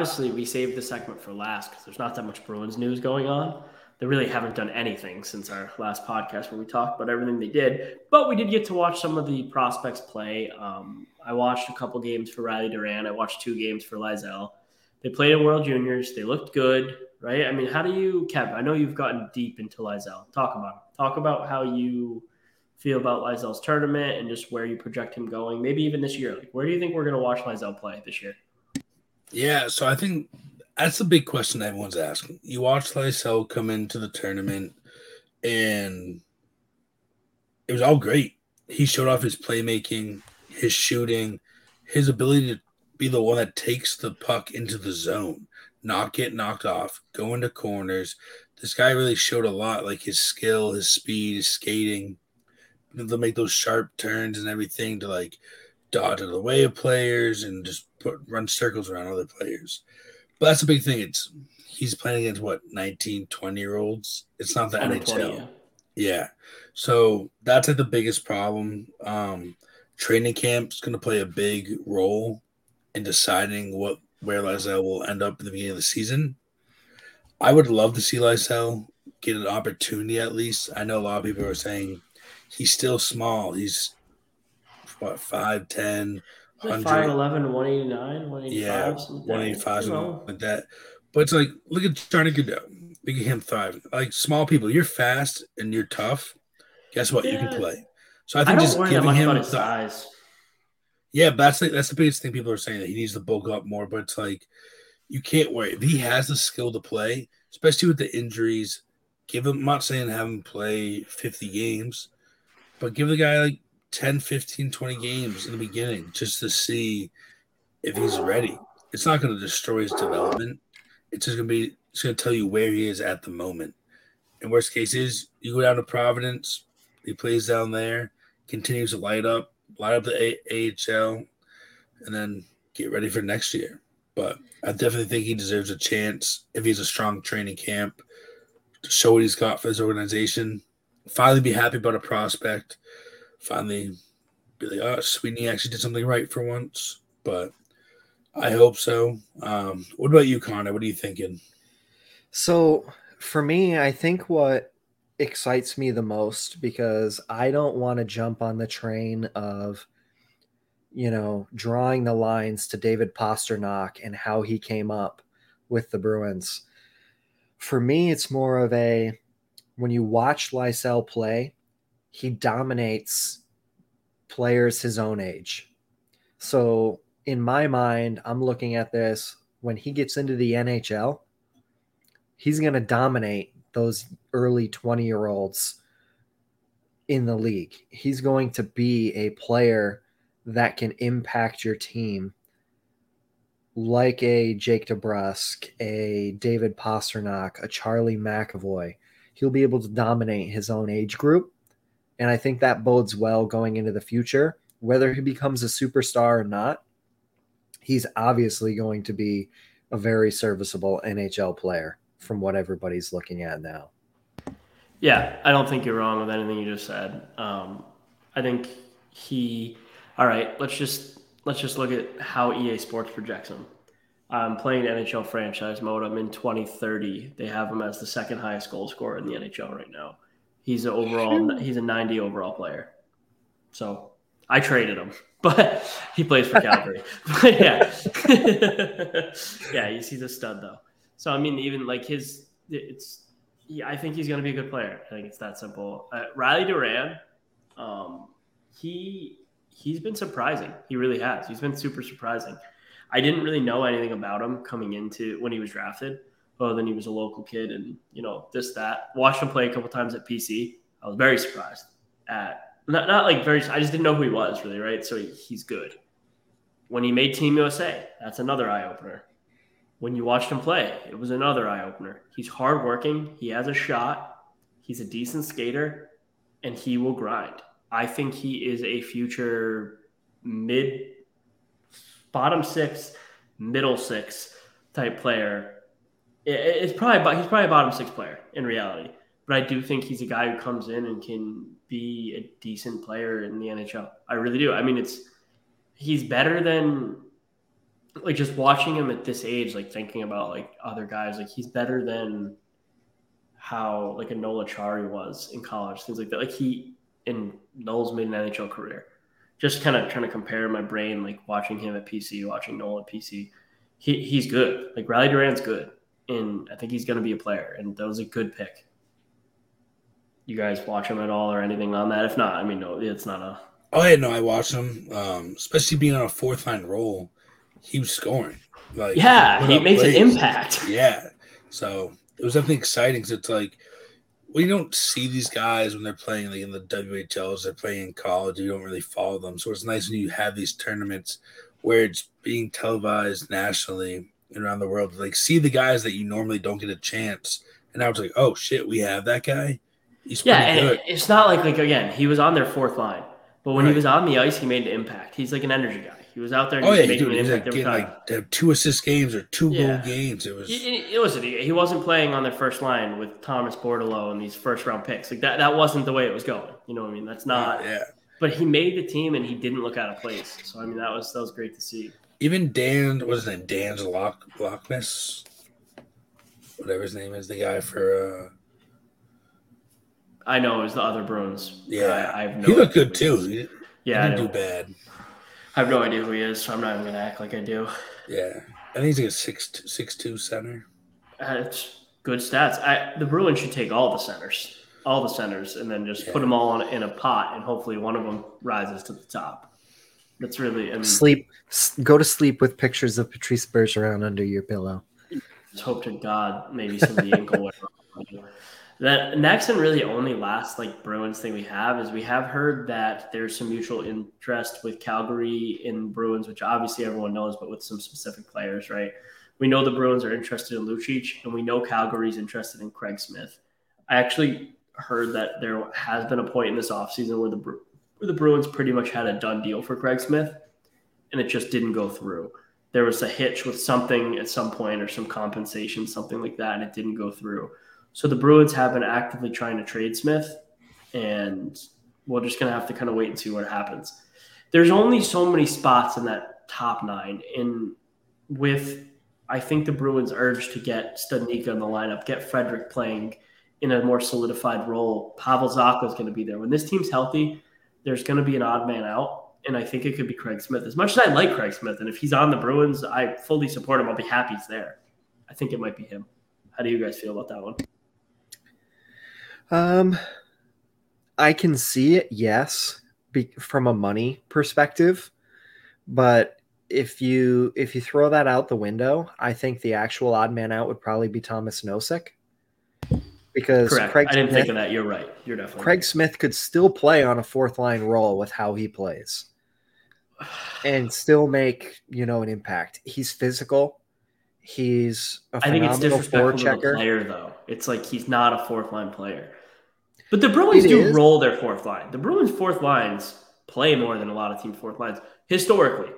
Obviously, we saved the segment for last because there's not that much Bruins news going on. They really haven't done anything since our last podcast where we talked about everything they did. But we did get to watch some of the prospects play. Um, I watched a couple games for Riley Duran. I watched two games for Lysell. They played in World Juniors. They looked good, right? I mean, how do you, Kev? I know you've gotten deep into Lysell. Talk about it. Talk about how you feel about Lysell's tournament and just where you project him going. Maybe even this year. Like, where do you think we're going to watch Lysell play this year? Yeah, so I think that's the big question everyone's asking. You watch Lysell come into the tournament, and it was all great. He showed off his playmaking, his shooting, his ability to be the one that takes the puck into the zone, not get knocked off, go into corners. This guy really showed a lot, like his skill, his speed, his skating, to make those sharp turns and everything to like dodge out of the way of players and just put run circles around other players. But that's a big thing. It's he's playing against what 19, 20 year olds. It's not the NHL. 20, yeah. Yeah. So that's like the biggest problem. Um, training camp's going to play a big role in deciding what where Lysell will end up at the beginning of the season. I would love to see Lysell get an opportunity at least. I know a lot of people are saying he's still small. He's what five ten, 100. 5'11", 189, 185, Yeah, something like that. one eighty five, You know, like that. But it's like, look at Johnny Gaudreau. Look at him thriving. Like small people, you're fast and you're tough. Guess what? You can play. So I I think don't just giving him the, size. yeah, but that's the, that's the biggest thing people are saying that he needs to bulk up more. But it's like you can't worry if he has the skill to play, especially with the injuries. Give him. I'm not saying have him play 50 games, but give the guy like 10, 15, 20 games in the beginning just to see if he's ready. It's not going to destroy his development. It's just going to be. It's going to tell you where he is at the moment. And worst case is you go down to Providence. He plays down there, continues to light up, light up the A- AHL, and then get ready for next year. But I definitely think he deserves a chance if he's a strong training camp to show what he's got for his organization. Finally, be happy about a prospect. Finally, be like, oh, Sweeney actually did something right for once. But I hope so. Um, what about you, Connor? What are you thinking? So for me, I think what excites me the most because I don't want to jump on the train of, you know, drawing the lines to David Pastrnak and how he came up with the Bruins. For me, it's more of a when you watch Lysell play, he dominates players his own age. So in my mind, I'm looking at this when he gets into the NHL he's going to dominate those early 20 year olds in the league. He's going to be a player that can impact your team like a Jake DeBrusk, a David Pastrnak, a Charlie McAvoy. He'll be able to dominate his own age group. And I think that bodes well going into the future. Whether he becomes a superstar or not, he's obviously going to be a very serviceable NHL player from what everybody's looking at now. Yeah, I don't think you're wrong with anything you just said. Um, I think he. All right, let's just let's just look at how EA Sports projects him. Um, playing NHL franchise mode. I'm in 2030. They have him as the second highest goal scorer in the NHL right now. He's an overall. He's a 90 overall player. So I traded him, but he plays for Calgary. but yeah, yeah, he's, he's a stud though. So I mean, even like his, it's. Yeah, I think he's going to be a good player. I think it's that simple. Uh, Riley Duran, um, he he's been surprising. He really has. He's been super surprising. I didn't really know anything about him coming into when he was drafted. Oh, Other than he was a local kid and you know this that. Watched him play a couple times at PC. I was very surprised at not not like very. I just didn't know who he was really, right? So he, he's good. When he made Team USA, that's another eye opener. When you watched him play, it was another eye opener. He's hardworking. He has a shot. He's a decent skater, and he will grind. I think he is a future mid, bottom six, middle six type player. It- It's probably he's probably a bottom six player in reality, but I do think he's a guy who comes in and can be a decent player in the NHL. I really do. I mean, it's he's better than like just watching him at this age, like thinking about like other guys, like he's better than how like a Noel Acciari was in college, things like that. Like he and Noel's made an NHL career. Just kind of trying to compare my brain, like watching him at PC, watching Noel at PC. He he's good. Like Riley Duran's good, and I think he's going to be a player. And that was a good pick. You guys watch him at all or anything on that? If not, I mean, no, it's not a Oh yeah, no, I watched him. Um, especially being on a fourth line role, he was scoring. Like yeah. He makes an impact. Yeah, so it was definitely exciting. Cause it's like we don't see these guys when they're playing like in the WHLs. They're playing in college. You don't really follow them, so it's nice when you have these tournaments where it's being televised nationally around the world. Like see the guys that you normally don't get a chance, and I was like, oh shit, we have that guy. He's Yeah, and good. it's not like like again, he was on their fourth line, but when he was on the ice, he made an impact. He's like an energy guy. He was out there Oh he yeah, was he, making dude, an he was like getting like to have two assist games or two Yeah. goal games. It was it wasn't. He wasn't playing on their first line with Thomas Bordeleau and these first round picks. Like that. That wasn't the way it was going. You know what I mean? That's not. yeah. But he made the team and he didn't look out of place. So I mean, that was that was great to see. Even Dan, what's his name? Dan's Lock Lockness, whatever his name is, the guy for. uh I know it was the other Bruins. Yeah, I, I have no he looked good too. He, Yeah, he I, didn't do bad. I have no idea who he is, so I'm not even gonna act like I do. Yeah, I think he's like a six six two center. Uh, it's good stats. I, the Bruins should take all the centers, all the centers, and then just Yeah. put them all in, in a pot, and hopefully one of them rises to the top. That's really, I mean, Sleep, go to sleep with pictures of Patrice Bergeron under your pillow. Just hope to God maybe some of the ankle. That next and really only last like Bruins thing we have is we have heard that there's some mutual interest with Calgary in Bruins, which obviously everyone knows, but with some specific players, right? We know the Bruins are interested in Lucic, and we know Calgary's interested in Craig Smith. I actually heard that there has been a point in this offseason where the where the Bruins pretty much had a done deal for Craig Smith, and it just didn't go through there was a hitch with something at some point or some compensation, something like that, and it didn't go through. So the Bruins have been actively trying to trade Smith, and we're just gonna have to kind of wait and see what happens. There's only so many spots in that top nine, and with I think the Bruins' urge to get Studnicka in the lineup, get Frederic playing in a more solidified role. Pavel Zacha is going to be there. When this team's healthy, there's going to be an odd man out, and I think it could be Craig Smith. As much as I like Craig Smith, and if he's on the Bruins, I fully support him. I'll be happy he's there. I think it might be him. How do you guys feel about that one? Um, I can see it, yes, be, from a money perspective, but if you if you throw that out the window, I think the actual odd man out would probably be Thomas Nosek because Correct. Craig I didn't Smith, think of that. You're right. You're definitely Craig Smith could still play on a fourth line role with how he plays and still make you know an impact. He's physical. He's a I think it's disrespectful to the player, though. It's like he's not a fourth line player. But the Bruins It do is. roll their fourth line. The Bruins' fourth lines play more than a lot of teams' fourth lines historically.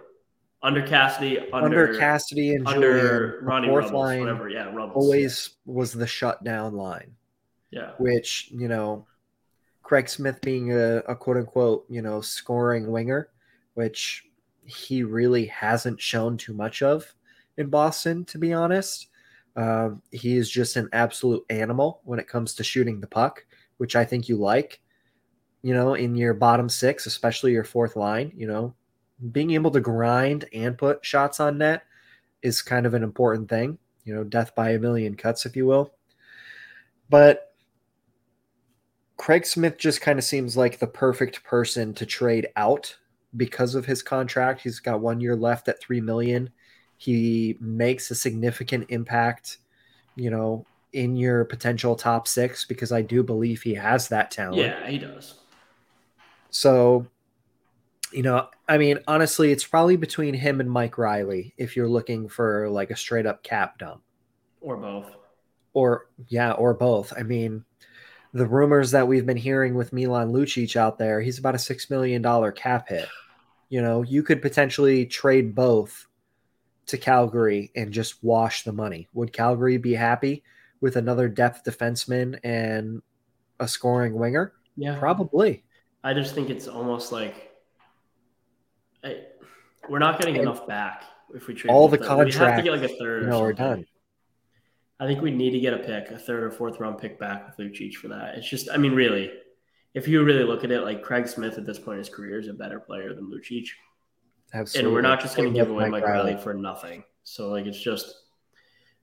Under Cassidy, under, Under, Cassidy and under Julien, Ronnie fourth Rubbles, line whatever. Yeah, Rubbles. always was the shutdown line. Yeah. which you know Craig Smith being a, a quote unquote you know scoring winger, which he really hasn't shown too much of in Boston, to be honest. Um, he is just an absolute animal when it comes to shooting the puck, which I think you like. You know, in your bottom six, especially your fourth line, you know, being able to grind and put shots on net is kind of an important thing. You know, death by a million cuts, if you will. But Craig Smith just kind of seems like the perfect person to trade out because of his contract. He's got one year left at three million. He makes a significant impact, you know, in your potential top six because I do believe he has that talent. Yeah, he does. So, you know, I mean, honestly, it's probably between him and Mike Reilly if you're looking for like a straight up cap dump Or both. or yeah, or both. I mean, the rumors that we've been hearing with Milan Lucic out there, he's about a six million dollar cap hit. You know, you could potentially trade both to Calgary and just wash the money. Would Calgary be happy with another depth defenseman and a scoring winger? Yeah. Probably. I just think it's almost like I, we're not getting And enough back if we trade all the them. We have to get like a third. No, we're done. I think we need to get a pick, a third or fourth round pick back with Lucic for that. It's just, I mean, really, if you really look at it, like Craig Smith at this point in his career is a better player than Lucic, Absolutely. and we're not just going to give away Mike uh, Reilly for nothing. So like, it's just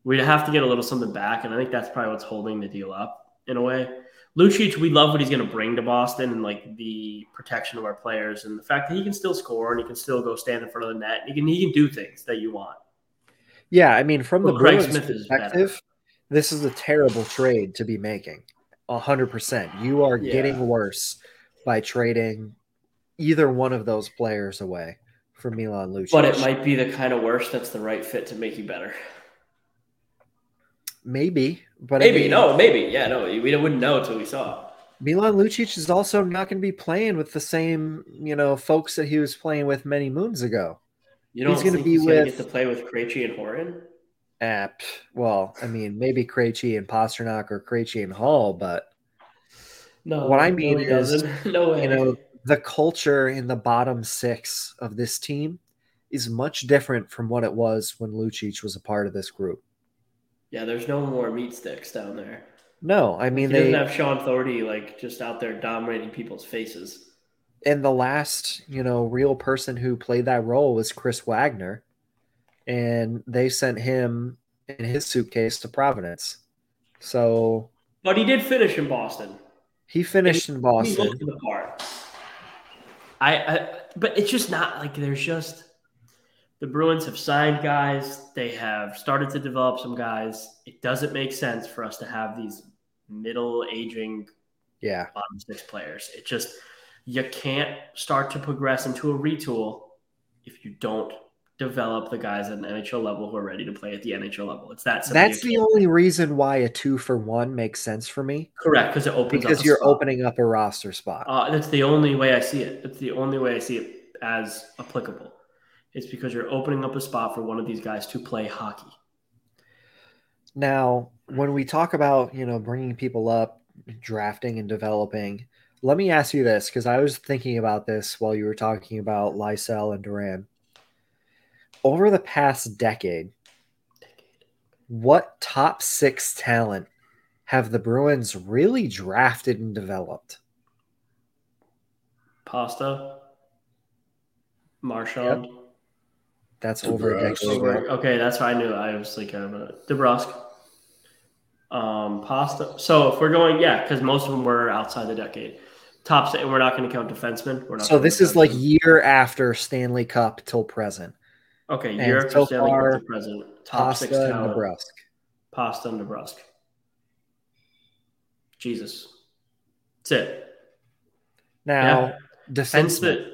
we'd have to get a little something back, and I think that's probably what's holding the deal up in a way. Lucic, we love what he's going to bring to Boston and like the protection of our players and the fact that he can still score and he can still go stand in front of the net. And he can he can do things that you want. Yeah, I mean, from Well, the Craig Bruins Smith is better. perspective, this is a terrible trade to be making. A hundred percent. You are Yeah. getting worse by trading either one of those players away for Milan Lucic. But it might be the kind of worse that's the right fit to make you better. maybe, but I Maybe mean, no, maybe yeah, no. We wouldn't know until we saw. Milan Lucic is also not going to be playing with the same, you know, folks that he was playing with many moons ago. You don't He's gonna be he's gonna with- get to play with Krejci and Horton? Apt. Well, I mean, maybe Krejci and Pastrnak or Krejci and Hall, but No. What I mean he is, no way. you know, the culture in the bottom six of this team is much different from what it was when Lucic was a part of this group. yeah, there's no more meat sticks down there. No, I mean he they doesn't have Shawn Thornton like just out there dominating people's faces. and the last, you know, real person who played that role was Chris Wagner, and they sent him in his suitcase to Providence. So, but he did finish in Boston. He finished he, in Boston. I, I, but it's just not like there's just the Bruins have signed guys. They have started to develop some guys. It doesn't make sense for us to have these middle aging, yeah, bottom six players. It just you can't start to progress into a retool if you don't develop the guys at an NHL level who are ready to play at the NHL level. It's that. That's the only reason why a two for one makes sense for me. Correct, because it opens because you're spot. opening up a roster spot. Uh, that's the only way I see it. It's the only way I see it as applicable. It's because you're opening up a spot for one of these guys to play hockey. Now, when we talk about you know bringing people up, drafting and developing, let me ask you this because I was thinking about this while you were talking about Lysell and Duran over the past decade, what top six talent have the Bruins really drafted and developed? Pasta, Marshall. Yep. That's DeBrusk. over a decade. Okay, that's what I knew. I was thinking of it. DeBrusk. Um, Pasta. So if we're going, yeah, because most of them were outside the decade. Top, and we're not going to count defensemen. We're not. So this is like year after Stanley Cup till present. Okay, Europe so far, the present. Top Pasta six talent. Nebraska. Pasta Nebraska. Jesus. That's it. Now, yeah. defense the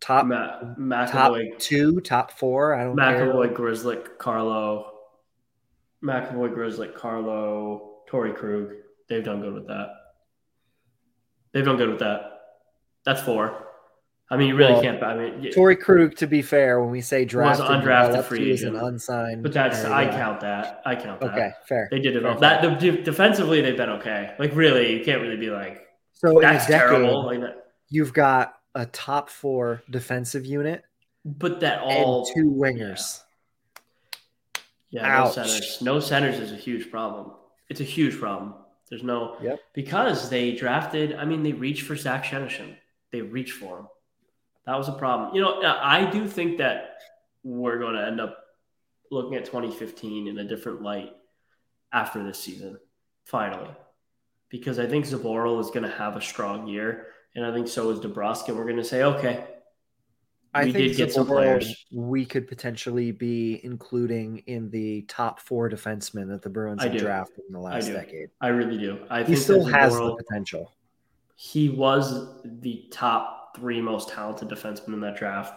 top Ma- McAvoy, top two, top four. I don't McAvoy, Grzelcyk, Carlo, McAvoy, Grzelcyk, Carlo, Torey Krug. They've done good with that. They've done good with that. That's four. I mean, you really well, can't. I mean, Torey Krug, to be fair, when we say draft, was undrafted free agent, an unsigned. But that's I count that. I count that. Okay, fair. They did develop fair, that. The, defensively, they've been okay. Like really, you can't really be like so. That's decade, terrible. Like that. You've got a top four defensive unit, but that all two wingers. Yeah, yeah no centers. No centers is a huge problem. It's a huge problem. There's no yep. because they drafted. I mean, they reached for Zach Senyshyn. They reached for him. That was a problem. You know, I do think that we're going to end up looking at 2015 in a different light after this season, finally, because I think Zboril is going to have a strong year, and I think so is DeBrusk, and we're going to say, okay, I we think did some players we could potentially be including in the top four defensemen that the Bruins have drafted in the last I decade. I really do. I think he still has the potential. He was the top three most talented defensemen in that draft.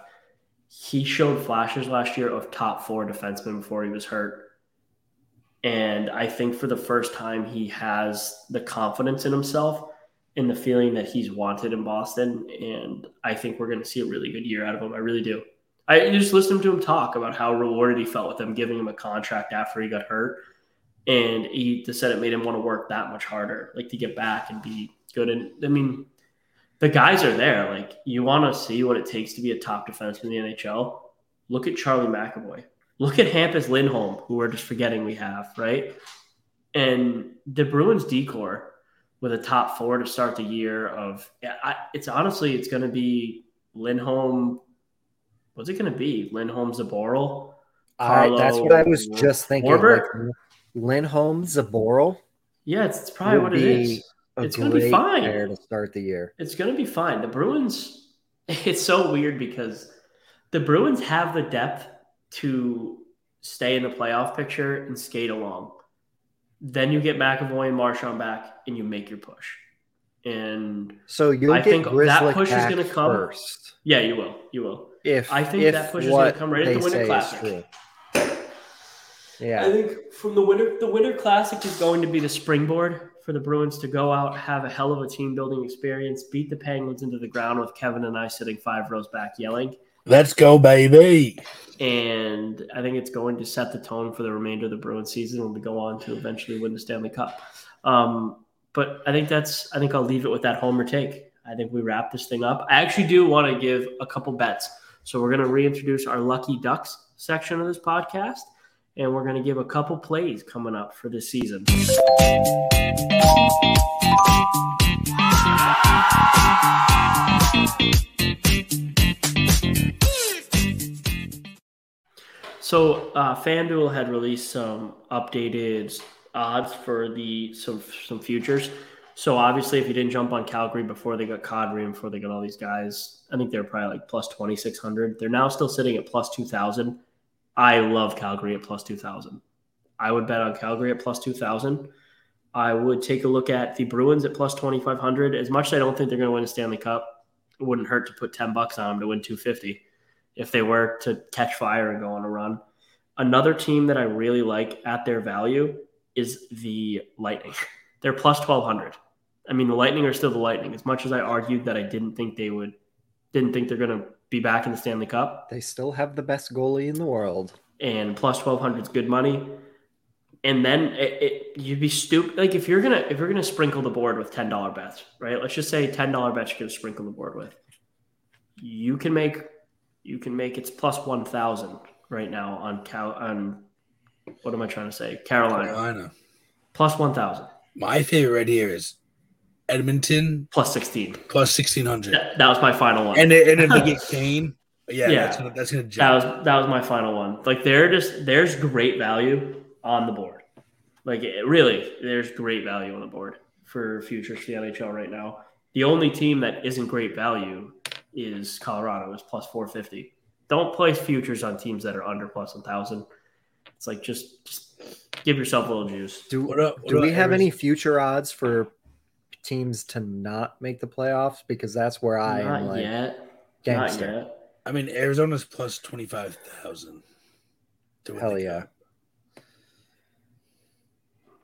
He showed flashes last year of top four defensemen before he was hurt. And I think for the first time, he has the confidence in himself and the feeling that he's wanted in Boston. And I think we're going to see a really good year out of him. I really do. I just listened to him talk about how rewarded he felt with them giving him a contract after he got hurt. And he just said it made him want to work that much harder, like to get back and be good. And I mean, the guys are there. Like you want to see what it takes to be a top defenseman in the NHL. Look at Charlie McAvoy. Look at Hampus Lindholm, who we're just forgetting we have, right? And the Bruins decor with a top four to start the year of I, it's honestly it's going to be Lindholm. What's it going to be? Lindholm Zboril. Carlo, that's what I was just thinking. Like Lindholm Zboril. Yeah, it's, it's probably what it is it's going to be fine to start the year. It's going to be fine. The Bruins. It's so weird because the Bruins have the depth to stay in the playoff picture and skate along. Then you get McAvoy and Marchand back, and you make your push. And so you I think that push is going to come first. Yeah, you will. You will. If I think if that push is going to come right at the Winter Classic. Yeah, I think from the winter, the Winter Classic is going to be the springboard for the Bruins to go out, have a hell of a team building experience, beat the Penguins into the ground with Kevin and I sitting five rows back yelling. Let's go, baby. And I think it's going to set the tone for the remainder of the Bruins season when we go on to eventually win the Stanley Cup. Um, but I think that's, I think I'll leave it with that homer take. I think we wrap this thing up. I actually do want to give a couple bets. So we're going to reintroduce our Lucky Ducks section of this podcast and we're going to give a couple plays coming up for this season. So uh, FanDuel had released some updated odds for the some some futures. So obviously, if you didn't jump on Calgary before they got Kadri and before they got all these guys, I think they're probably like plus twenty six hundred. They're now still sitting at plus two thousand. I love Calgary at plus two thousand. I would bet on Calgary at plus two thousand. I would take a look at the Bruins at plus twenty five hundred. As much as I don't think they're going to win a Stanley Cup, it wouldn't hurt to put ten bucks on them to win two fifty if they were to catch fire and go on a run. Another team that I really like at their value is the Lightning. They're plus 1200. I mean, the Lightning are still the Lightning. As much as I argued that I didn't think they would, didn't think they're going to be back in the Stanley Cup. They still have the best goalie in the world. And plus 1200 is good money. And then it, it, you'd be stupid. Like if you're gonna if you're gonna sprinkle the board with ten dollar bets, right? Let's just say ten dollar bets you're gonna sprinkle the board with. You can make you can make it's plus one thousand right now on Cal on what am I trying to say? Carolina. Carolina. Plus one thousand. My favorite right here is Edmonton Plus sixteen. plus sixteen hundred. That, that was my final one. And and if they get Kane, yeah, Yeah. that's gonna that's gonna that was that was my final one. Like they're just there's great value on the board. Like it, really, there's great value on the board for futures for the NHL right now. The only team that isn't great value is Colorado. Is plus four fifty. Don't place futures on teams that are under plus one thousand. It's like just just give yourself a little juice. Do What up- what do we have Arizona? any future odds for teams to not make the playoffs? Because that's where I Not am like yet. Not gangster. yet. I mean, Arizona's plus twenty five thousand. Hell yeah.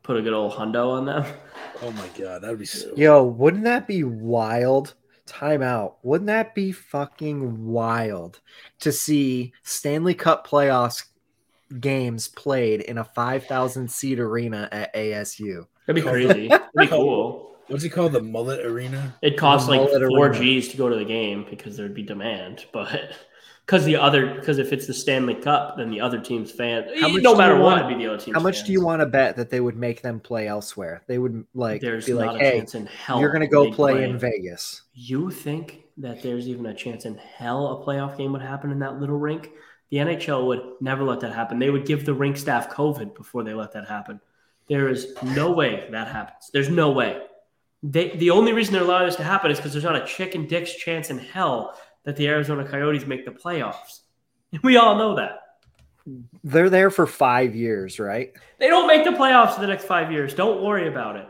Put a good old hundo on them. Oh my god, that'd be so. Yo, wouldn't that be wild? Time out. Wouldn't that be fucking wild to see Stanley Cup playoffs games played in a 5,000 seat arena at ASU? That'd be crazy. That'd be cool. What's it called? The Mullet Arena. It costs The like mullet four arena. G's to go to the game because there'd be demand, but because the other because if it's the Stanley Cup, then the other team's fan. How much no do matter you what, want- it'd be the other team's. How much do you want to bet that they would make them play elsewhere? They would like There's be not like, a "Hey, chance in hell you're going to go they'd play in Vegas." You think that there's even a chance in hell a playoff game would happen in that little rink? The NHL would never let that happen. They would give the rink staff COVID before they let that happen. There is no way that happens. There's no way. They, the only reason they're allowing this to happen is because there's not a chicken dick's chance in hell that the Arizona Coyotes make the playoffs. We all know that. They're there for 5 years, right? They don't make the playoffs for the next five years. Don't worry about it.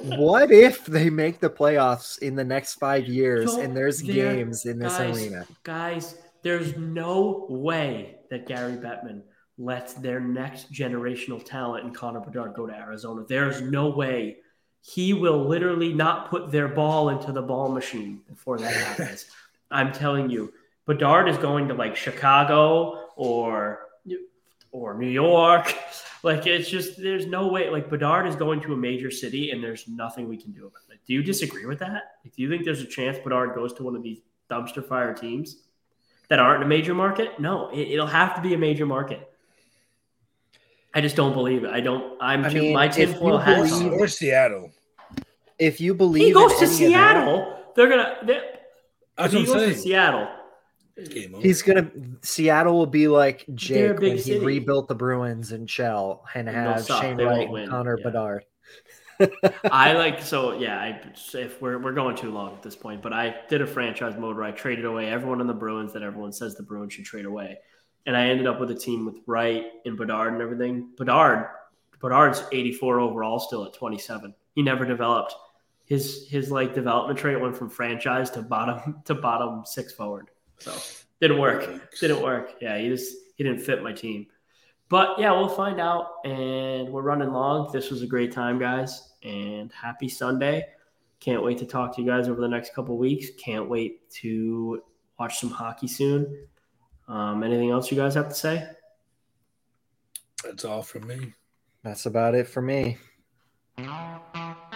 what if they make the playoffs in the next 5 years Don't- and there's games in this guys, arena? Guys, there's no way that Gary Bettman lets their next generational talent in Connor Bedard go to Arizona. There's no way. He will literally not put their ball into the ball machine before that happens. I'm telling you, Bedard is going to like Chicago or or New York. Like it's just there's no way. Like Bedard is going to a major city, and there's nothing we can do about it. Do you disagree with that? Like, do you think there's a chance Bedard goes to one of these dumpster fire teams that aren't in a major market? No, it, it'll have to be a major market. I just don't believe it. I don't. I'm I too, mean, my if tinfoil you believe- on. Or Seattle. If you believe He goes to any that- Seattle. They're gonna. They're, That's he what I'm goes to. Seattle. Game. He's gonna Seattle will be like Jake big when he city. rebuilt the Bruins and Shell and They'll have. Shane They Wright and Connor Yeah. Bedard. I like so yeah. I if we're we're going too long at this point, but I did a franchise mode where I traded away everyone in the Bruins that everyone says the Bruins should trade away, and I ended up with a team with Wright and Bedard and everything. Bedard, Bedard's eighty four overall, still at twenty seven. He never developed. His his like development trait went from franchise to bottom to bottom six forward. So didn't work. Didn't work. Yeah, he just he didn't fit my team. But yeah, we'll find out. And we're running long. This was a great time, guys. And happy Sunday. Can't wait to talk to you guys over the next couple weeks. Can't wait to watch some hockey soon. Um, anything else you guys have to say? That's all from me. That's about it for me. Thank you.